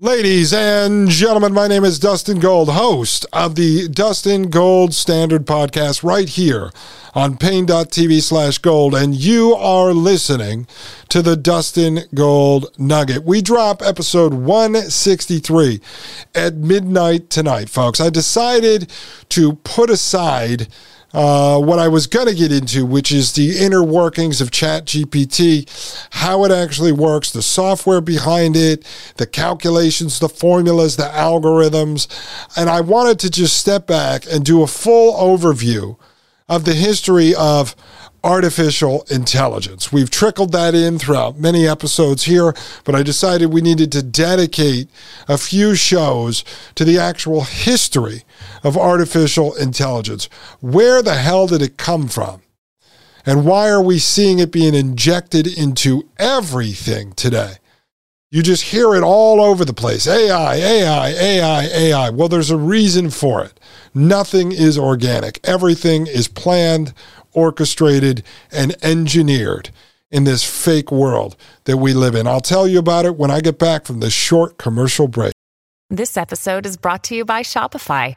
Ladies and gentlemen, my name is Dustin Gold, host of the Dustin Gold Standard Podcast right here on Paine.tv slash gold, and you are listening to the Dustin Gold Nugget. We drop episode 163 at midnight tonight, folks. I decided to put aside uh, what I was going to get into, which is the inner workings of ChatGPT, how it actually works, the software behind it, the calculations, the formulas, the algorithms. And I wanted to just step back and do a full overview of the history of artificial intelligence. We've trickled that in throughout many episodes here, but I decided we needed to dedicate a few shows to the actual history of artificial intelligence. Where the hell did it come from? And why are we seeing it being injected into everything today? You just hear it all over the place AI, AI, AI, AI. Well, there's a reason for it. Nothing is organic, everything is planned, orchestrated, and engineered in this fake world that we live in. I'll tell you about it when I get back from this short commercial break. This episode is brought to you by Shopify.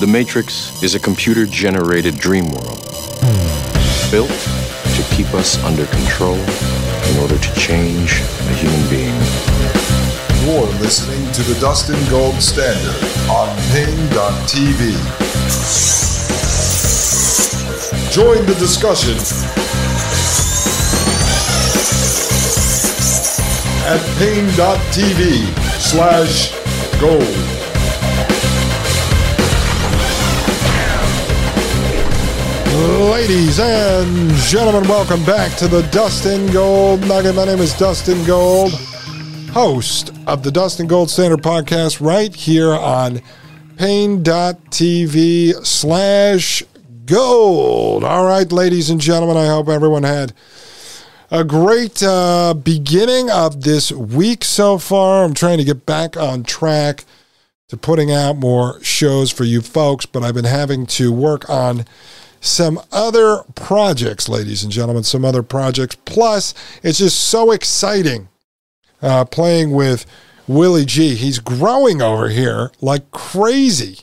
The Matrix is a computer generated dream world built to keep us under control in order to change a human being. You're listening to the Dustin Gold Standard on Paine.tv. Join the discussion at Paine.tv slash gold. Ladies and gentlemen, welcome back to the Dustin Gold Nugget. My name is Dustin Gold, host of the Dustin Gold Standard Podcast, right here on Paine.tv slash gold. All right, ladies and gentlemen, I hope everyone had a great uh, beginning of this week so far. I'm trying to get back on track to putting out more shows for you folks, but I've been having to work on some other projects, ladies and gentlemen, some other projects. Plus, it's just so exciting uh, playing with Willie G. He's growing over here like crazy.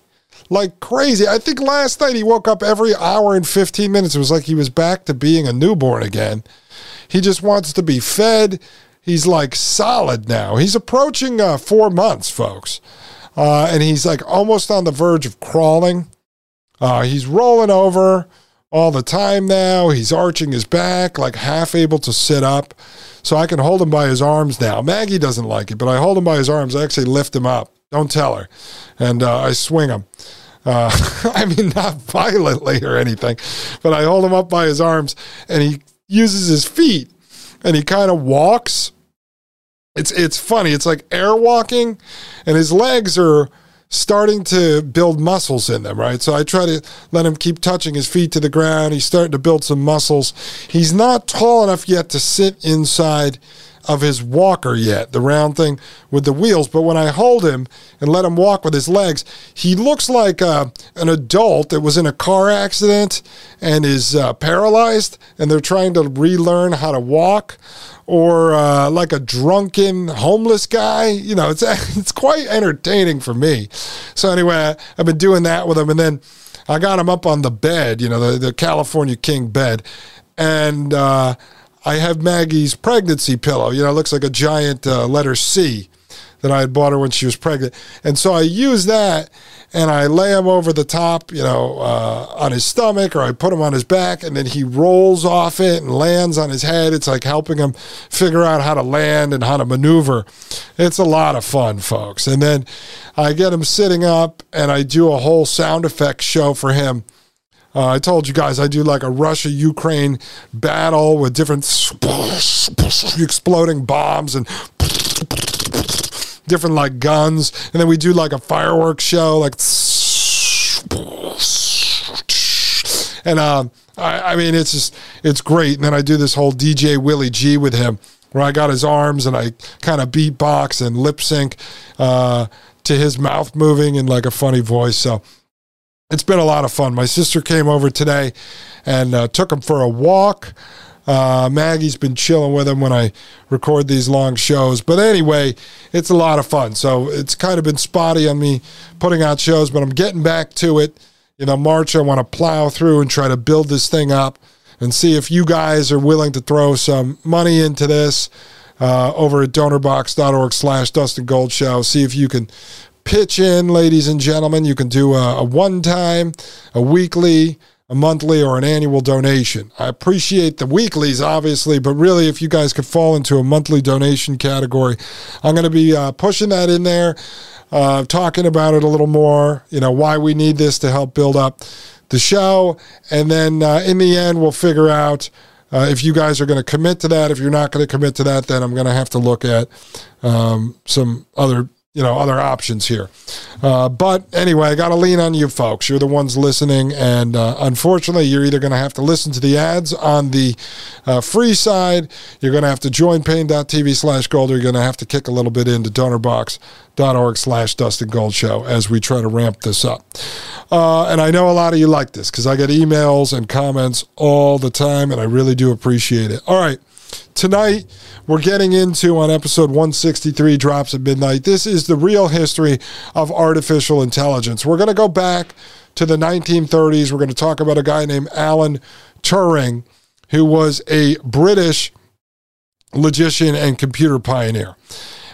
Like crazy. I think last night he woke up every hour and 15 minutes. It was like he was back to being a newborn again. He just wants to be fed. He's like solid now. He's approaching uh, four months, folks. Uh, and he's like almost on the verge of crawling. Uh, he's rolling over all the time now. He's arching his back, like half able to sit up. So I can hold him by his arms now. Maggie doesn't like it, but I hold him by his arms. I actually lift him up. Don't tell her. And uh, I swing him. Uh, I mean, not violently or anything, but I hold him up by his arms and he uses his feet and he kind of walks. It's it's funny. It's like air walking, and his legs are starting to build muscles in them, right? So I try to let him keep touching his feet to the ground. He's starting to build some muscles. He's not tall enough yet to sit inside of his walker yet, the round thing with the wheels. But when I hold him and let him walk with his legs, he looks like uh, an adult that was in a car accident and is uh, paralyzed, and they're trying to relearn how to walk. Or uh, like a drunken homeless guy, you know, it's it's quite entertaining for me. So anyway, I've been doing that with him, and then I got him up on the bed, you know, the, the California King bed, and uh, I have Maggie's pregnancy pillow. You know, it looks like a giant uh, letter C that I had bought her when she was pregnant. And so I use that and I lay him over the top, you know, uh, on his stomach or I put him on his back and then he rolls off it and lands on his head. It's like helping him figure out how to land and how to maneuver. It's a lot of fun, folks. And then I get him sitting up and I do a whole sound effects show for him uh, I told you guys I do like a Russia Ukraine battle with different exploding bombs and different like guns, and then we do like a fireworks show, like and um, I, I mean it's just it's great. And then I do this whole DJ Willie G with him, where I got his arms and I kind of beatbox and lip sync uh, to his mouth moving in like a funny voice. So it's been a lot of fun. My sister came over today and uh, took him for a walk. Uh, Maggie's been chilling with him when I record these long shows. But anyway, it's a lot of fun. So it's kind of been spotty on me putting out shows, but I'm getting back to it. You know, March, I want to plow through and try to build this thing up and see if you guys are willing to throw some money into this. Uh, over at donorbox.org slash Dustin Gold Show. See if you can pitch in, ladies and gentlemen. You can do a, a one time, a weekly, a monthly, or an annual donation. I appreciate the weeklies, obviously, but really, if you guys could fall into a monthly donation category, I'm going to be uh, pushing that in there, uh, talking about it a little more, you know, why we need this to help build up the show. And then uh, in the end, we'll figure out. Uh, if you guys are going to commit to that, if you're not going to commit to that, then I'm going to have to look at um, some other you know other options here. Uh, but anyway, I got to lean on you folks. You're the ones listening, and uh, unfortunately, you're either going to have to listen to the ads on the uh, free side. You're going to have to join Paine.tv slash gold. Or you're going to have to kick a little bit into DonorBox.org slash Dustin Gold Show as we try to ramp this up. Uh, and I know a lot of you like this because I get emails and comments all the time, and I really do appreciate it. All right. Tonight, we're getting into on episode 163 Drops at Midnight. This is the real history of artificial intelligence. We're going to go back to the 1930s. We're going to talk about a guy named Alan Turing, who was a British logician and computer pioneer.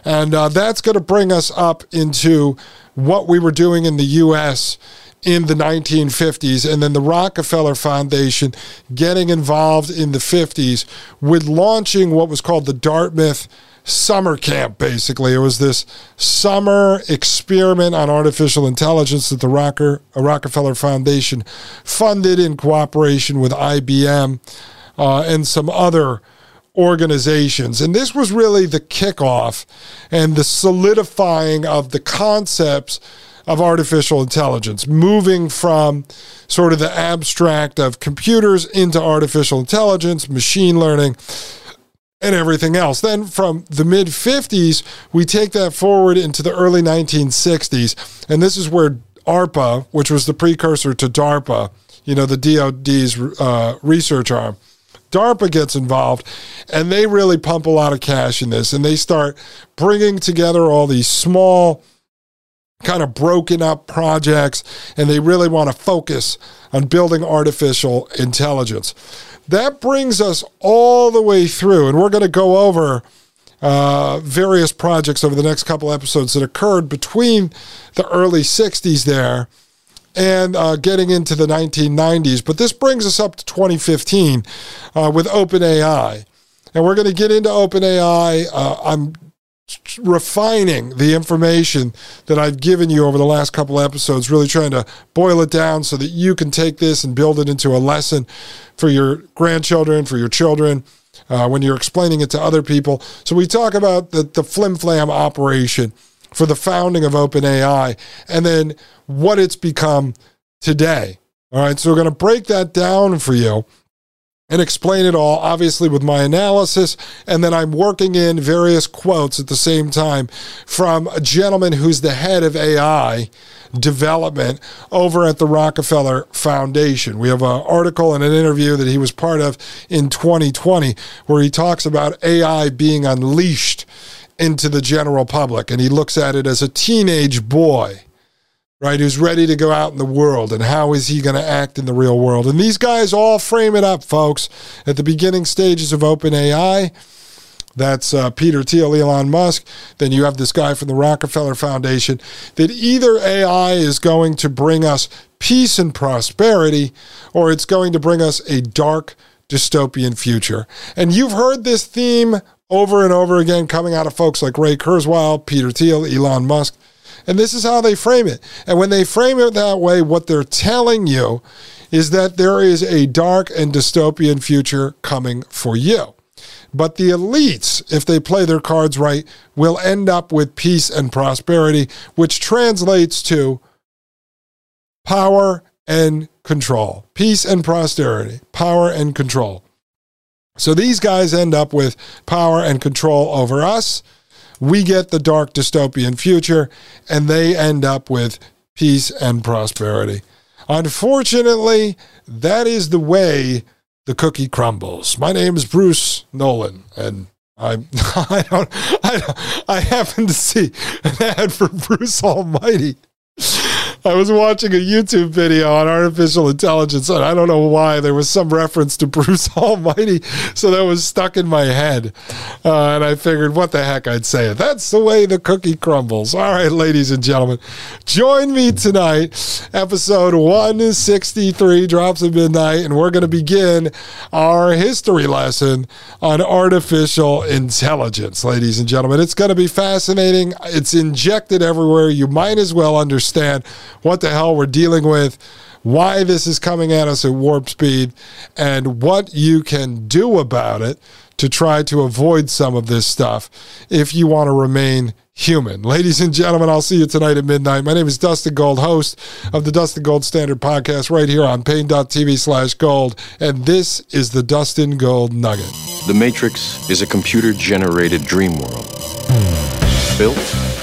And uh, that's going to bring us up into what we were doing in the U.S in the 1950s, and then the Rockefeller Foundation getting involved in the 50s with launching what was called the Dartmouth summer camp, basically. It was this summer experiment on artificial intelligence that the Rocker, Rockefeller Foundation funded in cooperation with IBM uh, and some other organizations. And this was really the kickoff and the solidifying of the concepts of artificial intelligence, moving from sort of the abstract of computers into artificial intelligence, machine learning, and everything else. Then from the mid 50s, we take that forward into the early 1960s. And this is where ARPA, which was the precursor to DARPA, you know, the DoD's uh, research arm, DARPA gets involved and they really pump a lot of cash in this and they start bringing together all these small kind of broken up projects and they really want to focus on building artificial intelligence. That brings us all the way through, and we're going to go over uh, various projects over the next couple episodes that occurred between the early 60s there and uh, getting into the 1990s. But this brings us up to 2015 uh, with OpenAI. And we're going to get into OpenAI. Uh, I'm refining the information that I've given you over the last couple episodes, really trying to boil it down so that you can take this and build it into a lesson for your grandchildren, for your children, uh, when you're explaining it to other people. So we talk about the, the flim flam operation for the founding of OpenAI and then what it's become today. All right, so we're going to break that down for you and explain it all, obviously, with my analysis. And then I'm working in various quotes at the same time from a gentleman who's the head of AI development over at the Rockefeller Foundation. We have an article and an interview that he was part of in 2020 where he talks about AI being unleashed into the general public. And he looks at it as a teenage boy right, who's ready to go out in the world, and how is he going to act in the real world? And these guys all frame it up, folks, at the beginning stages of OpenAI. That's uh, Peter Thiel, Elon Musk. Then you have this guy from the Rockefeller Foundation. That either AI is going to bring us peace and prosperity, or it's going to bring us a dark dystopian future. And you've heard this theme over and over again coming out of folks like Ray Kurzweil, Peter Thiel, Elon Musk. And this is how they frame it. And when they frame it that way, what they're telling you is that there is a dark and dystopian future coming for you. But the elites, if they play their cards right, will end up with peace and prosperity, which translates to power and control. Peace and prosperity, power and control. So these guys end up with power and control over us we get the dark dystopian future, and they end up with peace and prosperity. Unfortunately, that is the way the cookie crumbles. My name is Bruce Nolan, and I I don't I, I happen to see an ad for Bruce Almighty I was watching a YouTube video on artificial intelligence, and I don't know why there was some reference to Bruce Almighty, so that was stuck in my head. Uh, and I figured, what the heck, I'd say it. That's the way the cookie crumbles. All right, ladies and gentlemen, join me tonight. Episode 163 drops at midnight, and we're going to begin our history lesson on artificial intelligence, ladies and gentlemen. It's going to be fascinating. It's injected everywhere. You might as well understand what the hell we're dealing with, why this is coming at us at warp speed, and what you can do about it to try to avoid some of this stuff if you want to remain human. Ladies and gentlemen, I'll see you tonight at midnight. My name is Dustin Gold, host of the Dustin Gold Standard podcast right here on Paine.tv slash gold. And this is the Dustin Gold Nugget. The Matrix is a computer generated dream world built